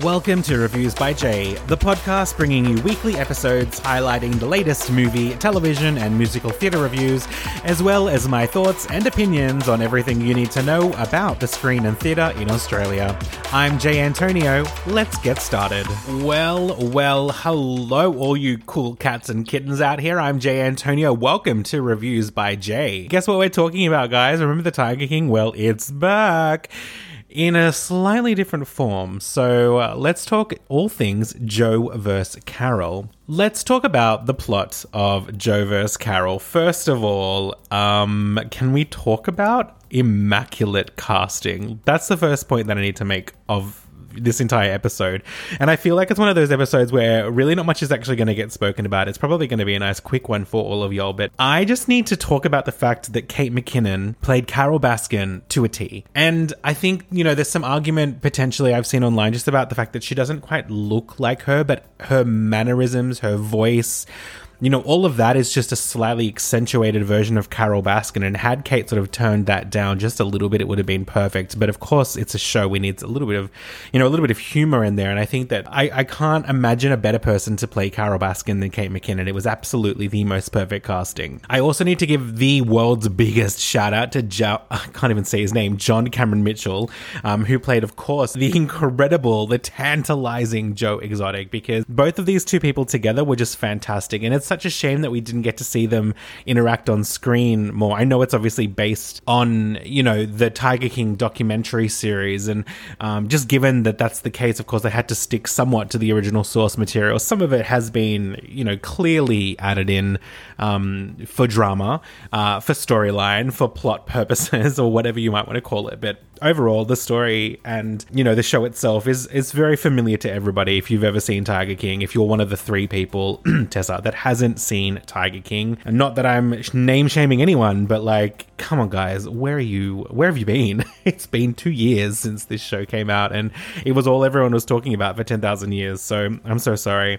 Welcome to Reviews by Jay, the podcast bringing you weekly episodes highlighting the latest movie, television, and musical theatre reviews, as well as my thoughts and opinions on everything you need to know about the screen and theatre in Australia. I'm Jay Antonio. Let's get started. Well, well, hello, all you cool cats and kittens out here. I'm Jay Antonio. Welcome to Reviews by Jay. Guess what we're talking about, guys? Remember the Tiger King? Well, it's back in a slightly different form. So uh, let's talk all things Joe vs. Carole. Let's talk about the plot of Joe vs. Carole. First of all, um, can we talk about immaculate casting? That's the first point that I need to make of this entire episode. And I feel like it's one of those episodes where really not much is actually going to get spoken about. It's probably going to be a nice quick one for all of y'all, but I just need to talk about the fact that Kate McKinnon played Carole Baskin to a T. And I think, you know, there's some argument potentially I've seen online just about the fact that she doesn't quite look like her, but her mannerisms, her voice, you know, all of that is just a slightly accentuated version of Carole Baskin. And had Kate sort of turned that down just a little bit, it would have been perfect. But of course, it's a show. We need a little bit of, you know, a little bit of humor in there. And I think that I, I can't imagine a better person to play Carole Baskin than Kate McKinnon. It was absolutely the most perfect casting. I also need to give the world's biggest shout out to, jo- I can't even say his name, John Cameron Mitchell, um, who played, of course, the incredible, the tantalizing Joe Exotic, because both of these two people together were just fantastic. And it's it's such a shame that we didn't get to see them interact on screen more. I know it's obviously based on, you know, the Tiger King documentary series. And um, just given that that's the case, of course, they had to stick somewhat to the original source material. Some of it has been, you know, clearly added in um, for drama, uh, for storyline, for plot purposes, or whatever you might want to call it. But overall, the story and you know the show itself is is very familiar to everybody. If you've ever seen Tiger King, if you're one of the three people, Tessa, that hasn't seen Tiger King, and not that I'm name shaming anyone, but like, come on, guys, where are you? Where have you been? it's been two years since this show came out, and it was all everyone was talking about for ten thousand years. So I'm so sorry.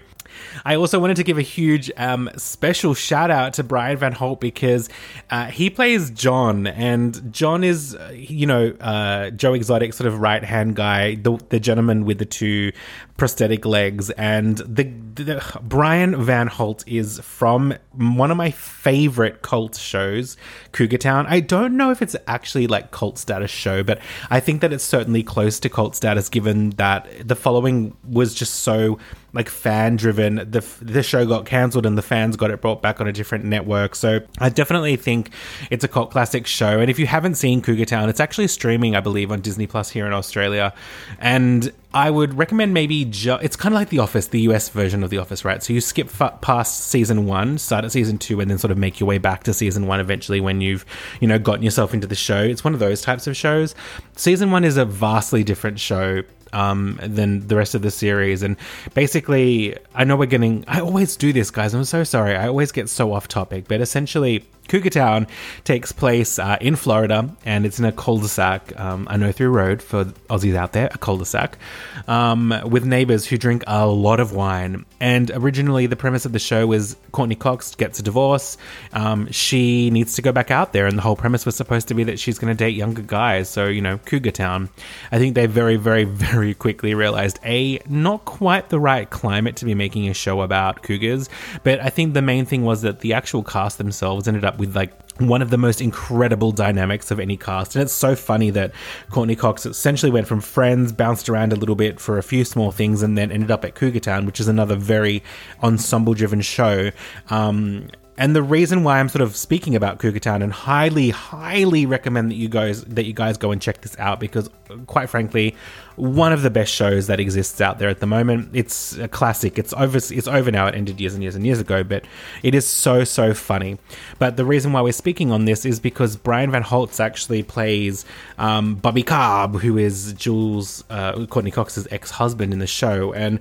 I also wanted to give a huge um, special shout out to Brian Van Holt because uh, he plays John, and John is, uh, you know, uh, Joe Exotic sort of right hand guy, the, the gentleman with the two prosthetic legs, and the, the Brian Van Holt is from one of my favorite cult shows, Cougar Town. I don't know if it's actually like cult status show, but I think that it's certainly close to cult status given that the following was just so like fan driven. The the show got cancelled and the fans got it brought back on a different network. So I definitely think it's a cult classic show. And if you haven't seen Cougar Town, it's actually streaming, I believe, on Disney Plus here in Australia. And I would recommend maybe ju- it's kind of like The Office, the US version of The Office, right? So you skip f- past season one, start at season two, and then sort of make your way back to season one eventually when you've you know gotten yourself into the show. It's one of those types of shows. Season one is a vastly different show um, than the rest of the series. And basically, I know we're getting. I always do this, guys. I'm so sorry. I always get so off topic. But essentially, Cougar Town takes place uh, in Florida, and it's in a cul-de-sac. Um, I know through road for Aussies out there, a cul-de-sac, um, with neighbors who drink a lot of wine. And originally, the premise of the show was Courteney Cox gets a divorce. Um, she needs to go back out there, and the whole premise was supposed to be that she's going to date younger guys. So you know, Cougar Town. I think they very, very, very quickly realized a not quite the right climate to be making a show about cougars. But I think the main thing was that the actual cast themselves ended up with like one of the most incredible dynamics of any cast. And it's so funny that Courteney Cox essentially went from Friends, bounced around a little bit for a few small things, and then ended up at Cougar Town, which is another very ensemble driven show. Um, and the reason why I'm sort of speaking about Cougar Town and highly, highly recommend that you guys that you guys go and check this out because, quite frankly, one of the best shows that exists out there at the moment. It's a classic. It's over. It's over now. It ended years and years and years ago, but it is so so funny. But the reason why we're speaking on this is because Brian Van Holtz actually plays um, Bobby Cobb, who is Jules uh, Courteney Cox's ex husband in the show, and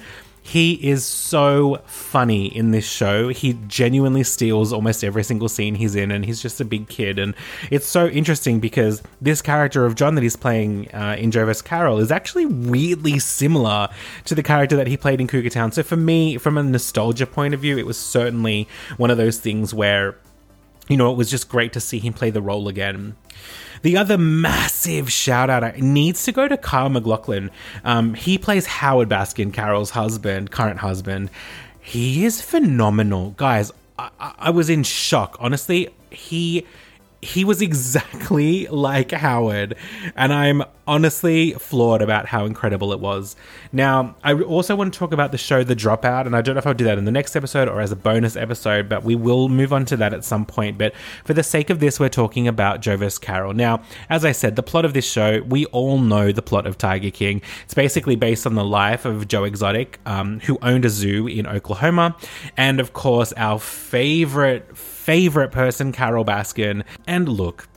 he is so funny in this show. He genuinely steals almost every single scene he's in, and he's just a big kid. And it's so interesting because this character of John that he's playing uh, in Joe vs. Carole is actually weirdly similar to the character that he played in Cougar Town. So for me, from a nostalgia point of view, it was certainly one of those things where you know, it was just great to see him play the role again. The other massive shout out needs to go to Kyle MacLachlan. Um, he plays Howard Baskin, Carole's husband, current husband. He is phenomenal. Guys, I, I was in shock. Honestly, he he was exactly like Howard, and I'm honestly floored about how incredible it was. Now, I also want to talk about the show The Dropout, and I don't know if I'll do that in the next episode or as a bonus episode, but we will move on to that at some point. But for the sake of this, we're talking about Joe vs. Carole. Now, as I said, the plot of this show, we all know the plot of Tiger King. It's basically based on the life of Joe Exotic, um, who owned a zoo in Oklahoma, and of course, our favorite favorite person, Carole Baskin. And look,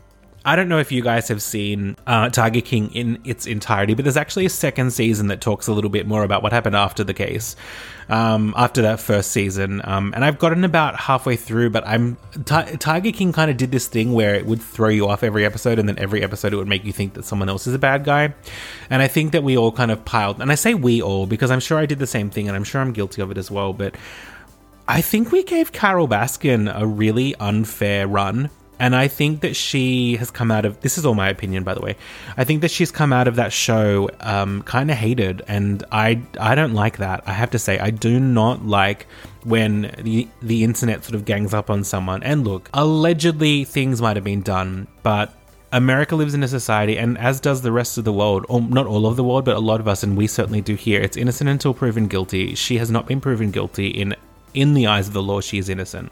I don't know if you guys have seen uh, Tiger King in its entirety, but there's actually a second season that talks a little bit more about what happened after the case, um, after that first season. Um, and I've gotten about halfway through, but I'm T- Tiger King kind of did this thing where it would throw you off every episode, and then every episode it would make you think that someone else is a bad guy. And I think that we all kind of piled, and I say we all because I'm sure I did the same thing, and I'm sure I'm guilty of it as well, but. I think we gave Carole Baskin a really unfair run. And I think that she has come out of this is all my opinion, by the way. I think that she's come out of that show um, kind of hated, and I I don't like that. I have to say, I do not like when the the internet sort of gangs up on someone. And look, allegedly things might have been done, but America lives in a society, and as does the rest of the world, or not all of the world, but a lot of us, and we certainly do here. It's innocent until proven guilty. She has not been proven guilty in in the eyes of the law, she is innocent.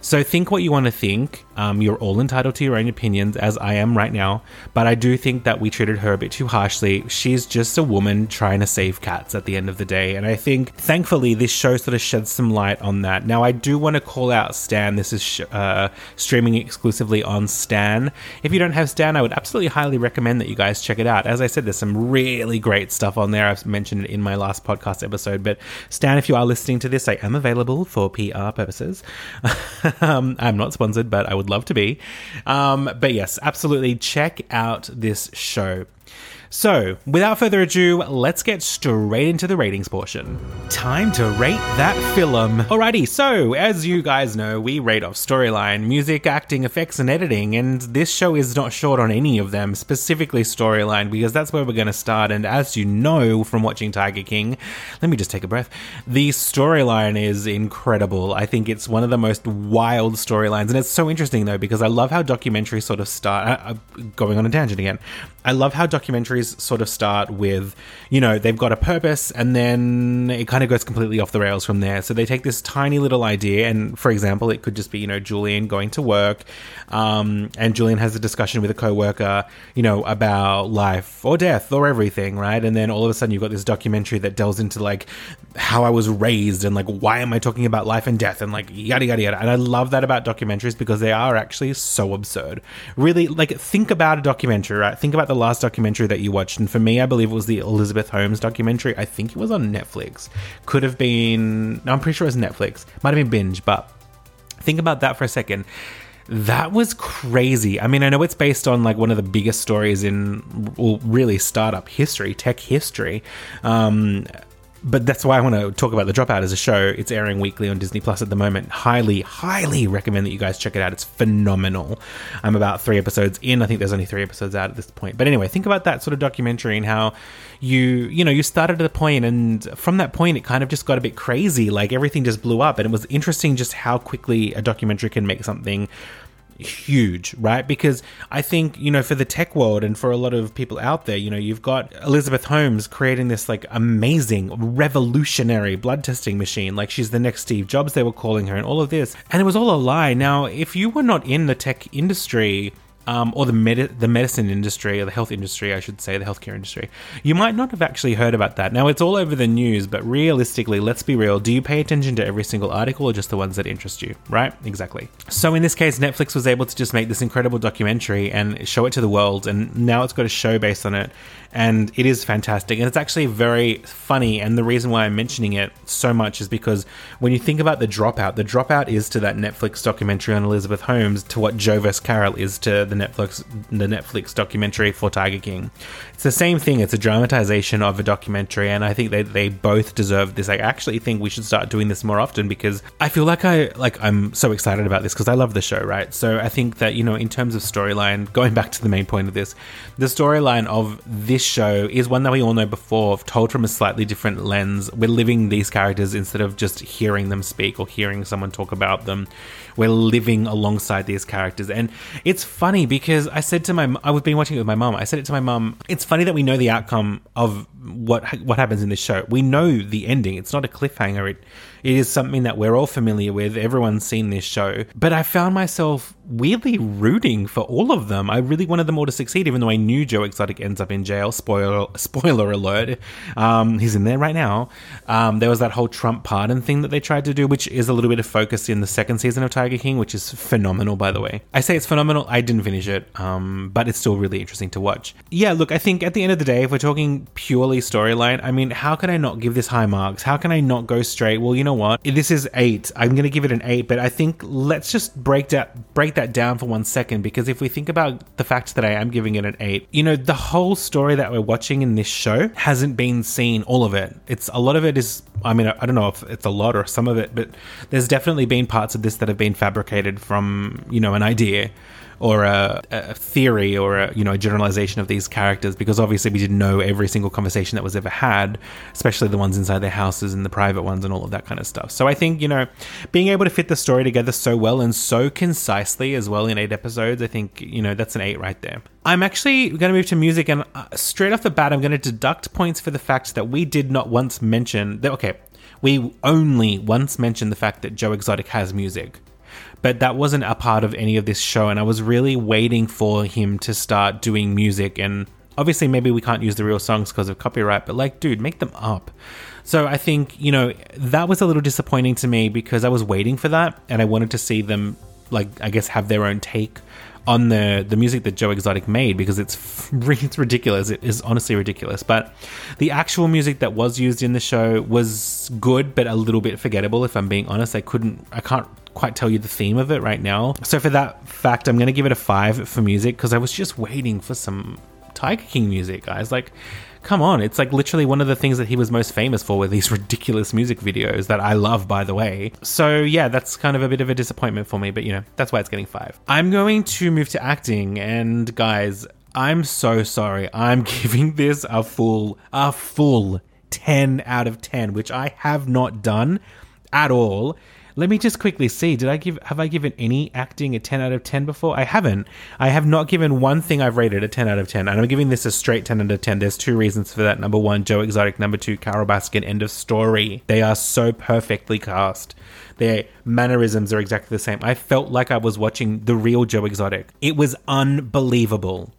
So think what you want to think. Um, you're all entitled to your own opinions, as I am right now. But I do think that we treated her a bit too harshly. She's just a woman trying to save cats at the end of the day. And I think, thankfully, this show sort of sheds some light on that. Now, I do want to call out Stan. This is sh- uh, streaming exclusively on Stan. If you don't have Stan, I would absolutely highly recommend that you guys check it out. As I said, there's some really great stuff on there. I've mentioned it in my last podcast episode. But Stan, if you are listening to this, I am available for PR purposes. um, I'm not sponsored, but I would love to be. Um, but yes, absolutely check out this show. So, without further ado, let's get straight into the ratings portion. Time to rate that film. Alrighty, so as you guys know, we rate off storyline, music, acting, effects, and editing, and this show is not short on any of them, specifically storyline, because that's where we're going to start. And as you know from watching Tiger King, let me just take a breath. The storyline is incredible. I think it's one of the most wild storylines, and it's so interesting though, because I love how documentaries sort of start. Uh, uh going on a tangent again. I love how documentaries sort of start with, you know, they've got a purpose and then it kind of goes completely off the rails from there. So they take this tiny little idea, and for example, it could just be, you know, Julian going to work, um, and Julian has a discussion with a coworker, you know, about life or death or everything, right? And then all of a sudden you've got this documentary that delves into like how I was raised and like why am I talking about life and death and like yada yada yada. And I love that about documentaries because they are actually so absurd. Really, like think about a documentary, right? Think about the last documentary that you watched. And for me, I believe it was the Elizabeth Holmes documentary. I think it was on Netflix. Could have been, I'm pretty sure it was Netflix. Might have been binge, but think about that for a second. That was crazy. I mean, I know it's based on like one of the biggest stories in well, really startup history, tech history. Um, but that's why I want to talk about The Dropout as a show. It's airing weekly on Disney Plus at the moment. Highly, highly recommend that you guys check it out. It's phenomenal. I'm about three episodes in. I think there's only three episodes out at this point. But anyway, think about that sort of documentary and how you, you know, you started at a point and from that point it kind of just got a bit crazy. Like everything just blew up. And it was interesting just how quickly a documentary can make something huge, right? Because I think, you know, for the tech world and for a lot of people out there, you know, you've got Elizabeth Holmes creating this like amazing, revolutionary blood testing machine. Like she's the next Steve Jobs, they were calling her, and all of this. And it was all a lie. Now, if you were not in the tech industry, um, or the med- the medicine industry or the health industry, I should say, the healthcare industry, you might not have actually heard about that. Now it's all over the news, but realistically, let's be real. Do you pay attention to every single article or just the ones that interest you? Right? Exactly. So in this case, Netflix was able to just make this incredible documentary and show it to the world, and now it's got a show based on it. And it is fantastic. And it's actually very funny. And the reason why I'm mentioning it so much is because when you think about the dropout, the dropout is to that Netflix documentary on Elizabeth Holmes to what Joe vs. Carole is to the Netflix the Netflix documentary for Tiger King. It's the same thing. It's a dramatization of a documentary, and I think they, they both deserve this. I actually think we should start doing this more often because I feel like I like I'm so excited about this because I love the show, right? So I think that you know, in terms of storyline, going back to the main point of this, the storyline of this show is one that we all know before, told from a slightly different lens. We're living these characters instead of just hearing them speak or hearing someone talk about them we're living alongside these characters. And it's funny because I said to my, I was been watching it with my mom. I said it to my mom. It's funny that we know the outcome of what what happens in this show. We know the ending. It's not a cliffhanger. It it is something that we're all familiar with. Everyone's seen this show. But I found myself weirdly rooting for all of them. I really wanted them all to succeed, even though I knew Joe Exotic ends up in jail. Spoiler spoiler alert. Um, he's in there right now. Um, there was that whole Trump pardon thing that they tried to do, which is a little bit of focus in the second season of Tiger King, which is phenomenal, by the way. I say it's phenomenal. I didn't finish it, um, but it's still really interesting to watch. Yeah, look, I think at the end of the day, if we're talking purely storyline, I mean, how can I not give this high marks? How can I not go straight? Well, you know what? This is eight. I'm going to give it an eight, but I think let's just break that break that down for one second because if we think about the fact that I am giving it an eight, you know, the whole story that we're watching in this show hasn't been seen. All of it. It's a lot of it is. I mean, I don't know if it's a lot or some of it, but there's definitely been parts of this that have been fabricated from you know an idea or a, a, theory or a you know a generalization of these characters because obviously we didn't know every single conversation that was ever had, especially the ones inside their houses and the private ones and all of that kind of stuff. So I think you know being able to fit the story together so well and so concisely as well in eight episodes, I think you know that's an eight right there. I'm actually going to move to music, and uh, straight off the bat, I'm going to deduct points for the fact that we did not once mention that. Okay, we only once mentioned the fact that Joe Exotic has music but that wasn't a part of any of this show. And I was really waiting for him to start doing music. And obviously, maybe we can't use the real songs because of copyright, but like, dude, make them up. So I think, you know, that was a little disappointing to me because I was waiting for that and I wanted to see them, like, I guess, have their own take on the the music that Joe Exotic made because it's it's ridiculous. It is honestly ridiculous. But the actual music that was used in the show was good, but a little bit forgettable. If I'm being honest, I couldn't, I can't quite tell you the theme of it right now. So for that fact, I'm going to give it a five for music because I was just waiting for some Tiger King music, guys. Like, come on, it's like literally one of the things that he was most famous for were these ridiculous music videos that I love, by the way. So yeah, that's kind of a bit of a disappointment for me, but you know, that's why it's getting five. I'm going to move to acting, and guys, I'm so sorry. I'm giving this a full, a full 10 out of 10, which I have not done at all. Let me just quickly see. Did I give have I given any acting a 10 out of 10 before? I haven't. I have not given one thing I've rated a 10 out of 10. And I'm giving this a straight 10 out of 10. There's two reasons for that. Number 1, Joe Exotic, number 2, Carole Baskin. End of story. They are so perfectly cast. Their mannerisms are exactly the same. I felt like I was watching the real Joe Exotic. It was unbelievable.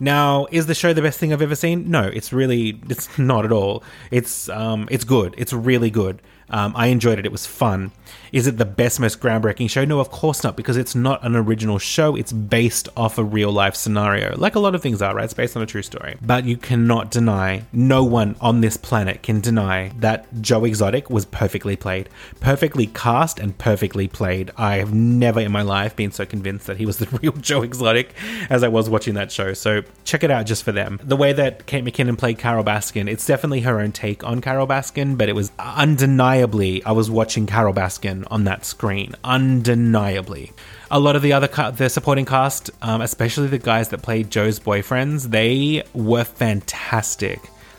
Now, is the show the best thing I've ever seen? No, it's really it's not at all. It's um it's good. It's really good. Um, I enjoyed it. It was fun. Is it the best, most groundbreaking show? No, of course not, because it's not an original show. It's based off a real life scenario, like a lot of things are, right? It's based on a true story. But you cannot deny, no one on this planet can deny that Joe Exotic was perfectly played, perfectly cast, and perfectly played. I have never in my life been so convinced that he was the real Joe Exotic as I was watching that show. So check it out just for them. The way that Kate McKinnon played Carole Baskin, it's definitely her own take on Carole Baskin, but it was undeniable undeniably, I was watching Carole Baskin on that screen. Undeniably. A lot of the other ca- the supporting cast, um, especially the guys that played Joe's boyfriends, they were fantastic.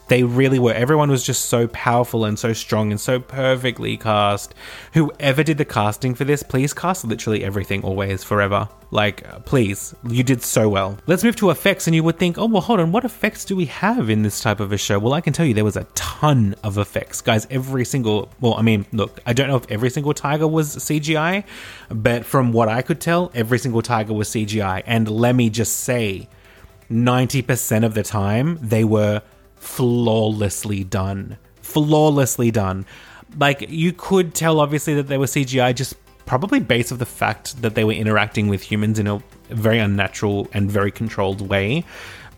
They really were. Everyone was just so powerful and so strong and so perfectly cast. Whoever did the casting for this, please cast literally everything always forever. Like, please, you did so well. Let's move to effects, and you would think, oh, well, hold on, what effects do we have in this type of a show? Well, I can tell you there was a ton of effects. Guys, every single, well, I mean, look, I don't know if every single tiger was CGI, but from what I could tell, every single tiger was CGI. And let me just say, 90% of the time, they were flawlessly done. Flawlessly done. Like, you could tell, obviously, that they were CGI just probably based of the fact that they were interacting with humans in a very unnatural and very controlled way.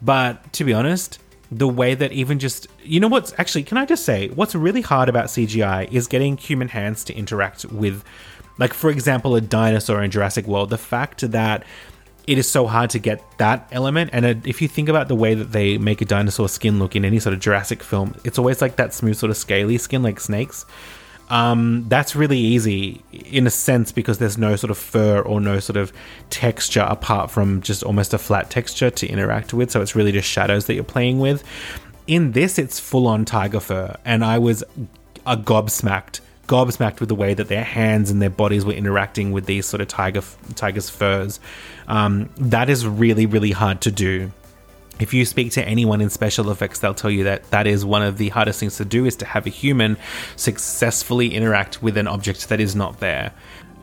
But to be honest, the way that even just you know what's actually can I just say what's really hard about CGI is getting human hands to interact with like for example a dinosaur in Jurassic World the fact that it is so hard to get that element and uh, if you think about the way that they make a dinosaur skin look in any sort of Jurassic film it's always like that smooth sort of scaly skin like snakes um, that's really easy in a sense because there's no sort of fur or no sort of texture apart from just almost a flat texture to interact with. So it's really just shadows that you're playing with. In this, it's full on tiger fur, and I was a gobsmacked, gobsmacked with the way that their hands and their bodies were interacting with these sort of tiger tiger's furs. Um, that is really, really hard to do if you speak to anyone in special effects, they'll tell you that that is one of the hardest things to do is to have a human successfully interact with an object that is not there.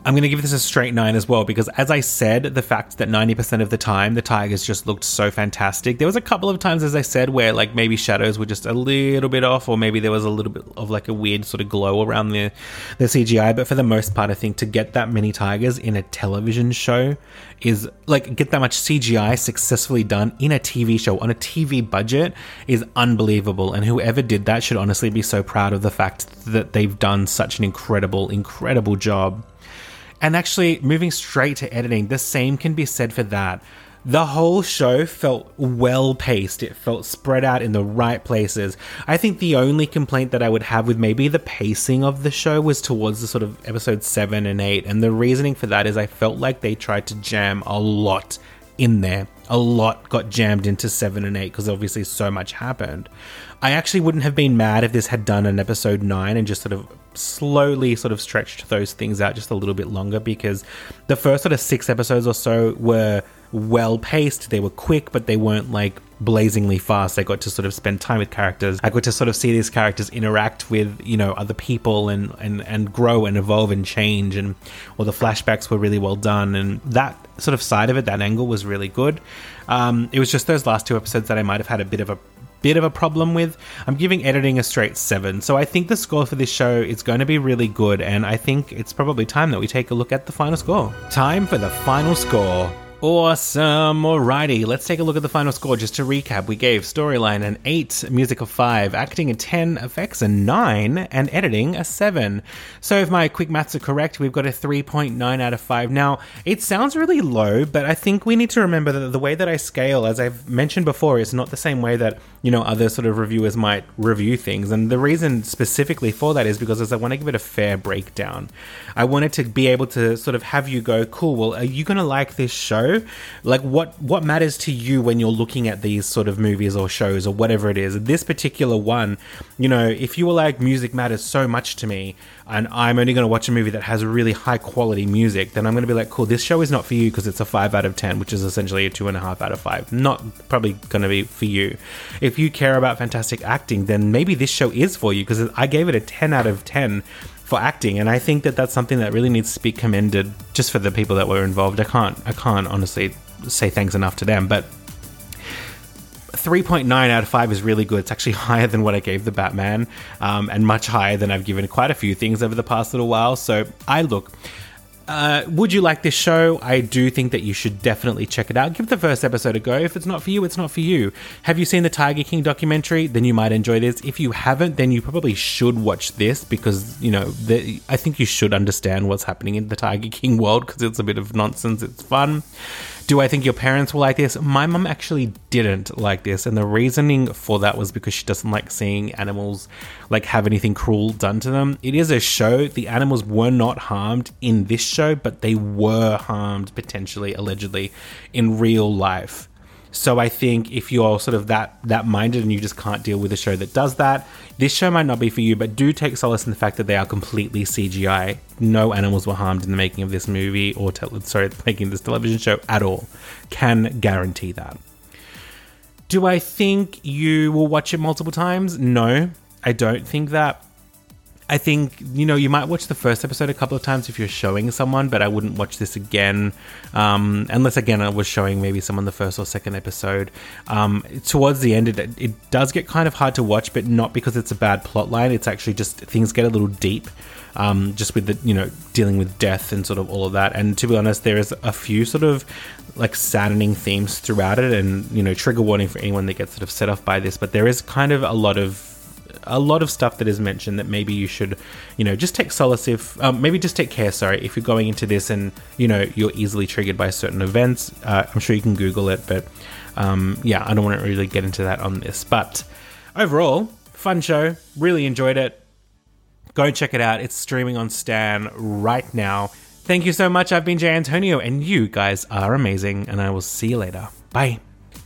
I'm going to give this a straight nine as well because, as I said, the fact that 90% of the time the Tigers just looked so fantastic. There was a couple of times, as I said, where like maybe shadows were just a little bit off, or maybe there was a little bit of like a weird sort of glow around the the CGI. But for the most part, I think to get that many tigers in a television show is like get that much CGI successfully done in a TV show on a TV budget is unbelievable. And whoever did that should honestly be so proud of the fact that they've done such an incredible, incredible job. And actually, moving straight to editing, the same can be said for that. The whole show felt well paced. It felt spread out in the right places. I think the only complaint that I would have with maybe the pacing of the show was towards the sort of episode 7 and 8. And the reasoning for that is I felt like they tried to jam a lot in there. A lot got jammed into 7 and 8 because obviously so much happened. I actually wouldn't have been mad if this had done an episode 9 and just sort of slowly sort of stretched those things out just a little bit longer because the first sort of six episodes or so were well paced. They were quick, but they weren't like blazingly fast. I got to sort of spend time with characters. I got to sort of see these characters interact with, you know, other people and, and, and grow and evolve and change. And all the flashbacks were really well done. And that sort of side of it, that angle was really good. Um, it was just those last two episodes that I might have had a bit of a bit of a problem with. I'm giving editing a straight 7. So I think the score for this show is going to be really good, and I think it's probably time that we take a look at the final score. Time for the final score. Awesome. Alrighty, let's take a look at the final score. Just to recap, we gave storyline an 8, music a 5, acting a 10, effects a 9, and editing a 7. So if my quick maths are correct, we've got a 3.9 out of 5. Now, it sounds really low, but I think we need to remember that the way that I scale, as I've mentioned before, is not the same way that, you know, other sort of reviewers might review things. And the reason specifically for that is because I want to give it a fair breakdown. I wanted to be able to sort of have you go, cool, well, are you going to like this like what what matters to you when you're looking at these sort of movies or shows or whatever it is? This particular one you know if you were like music matters so much to me and i'm only going to watch a movie that has really high quality music then i'm going to be like cool this show is not for you because it's a 5 out of 10 which is essentially a 2.5 out of 5 not probably going to be for you. If you care about fantastic acting then maybe this show is for you because i gave it a 10 out of 10 for acting, and I think that that's something that really needs to be commended just for the people that were involved. I can't, I can't honestly say thanks enough to them, but. 3.9 out of 5 is really good. It's actually higher than what I gave the Batman, um, and much higher than I've given quite a few things over the past little while. So I look, uh, would you like this show? I do think that you should definitely check it out. Give the first episode a go. If it's not for you, it's not for you. Have you seen the Tiger King documentary? Then you might enjoy this. If you haven't, then you probably should watch this because, you know, the, I think you should understand what's happening in the Tiger King world because it's a bit of nonsense. It's fun. Do I think your parents will like this? My mum actually didn't like this, and the reasoning for that was because she doesn't like seeing animals like have anything cruel done to them. It is a show. The animals were not harmed in this show, but they were harmed potentially, allegedly, in real life. So I think if you're sort of that that minded and you just can't deal with a show that does that, this show might not be for you. But do take solace in the fact that they are completely CGI. No animals were harmed in the making of this movie or te- sorry, making this television show at all. Can guarantee that. Do I think you will watch it multiple times? No, I don't think that. I think you know you might watch the first episode a couple of times if you're showing someone, but I wouldn't watch this again um, unless again I was showing maybe someone the first or second episode. Um, towards the end, it, it does get kind of hard to watch, but not because it's a bad plot line. It's actually just things get a little deep, um, just with the you know dealing with death and sort of all of that. And to be honest, there is a few sort of like saddening themes throughout it, and you know trigger warning for anyone that gets sort of set off by this. But there is kind of a lot of a lot of stuff that is mentioned that maybe you should, you know, just take solace if, um, maybe just take care, sorry, if you're going into this and, you know, you're easily triggered by certain events. Uh, I'm sure you can Google it, but um, yeah, I don't want to really get into that on this. But overall, fun show. Really enjoyed it. Go check it out. It's streaming on Stan right now. Thank you so much. I've been Jay Antonio, and you guys are amazing, and I will see you later. Bye.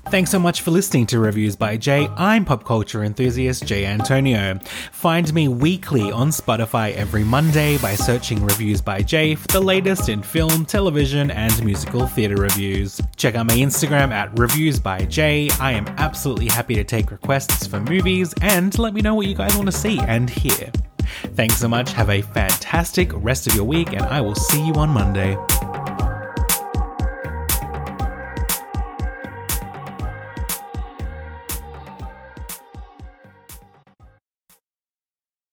Thanks so much for listening to Reviews by Jay. I'm pop culture enthusiast Jay Antonio. Find me weekly on Spotify every Monday by searching Reviews by Jay for the latest in film, television, and musical theatre reviews. Check out my Instagram at Reviews by Jay. I am absolutely happy to take requests for movies and let me know what you guys want to see and hear. Thanks so much. Have a fantastic rest of your week, and I will see you on Monday.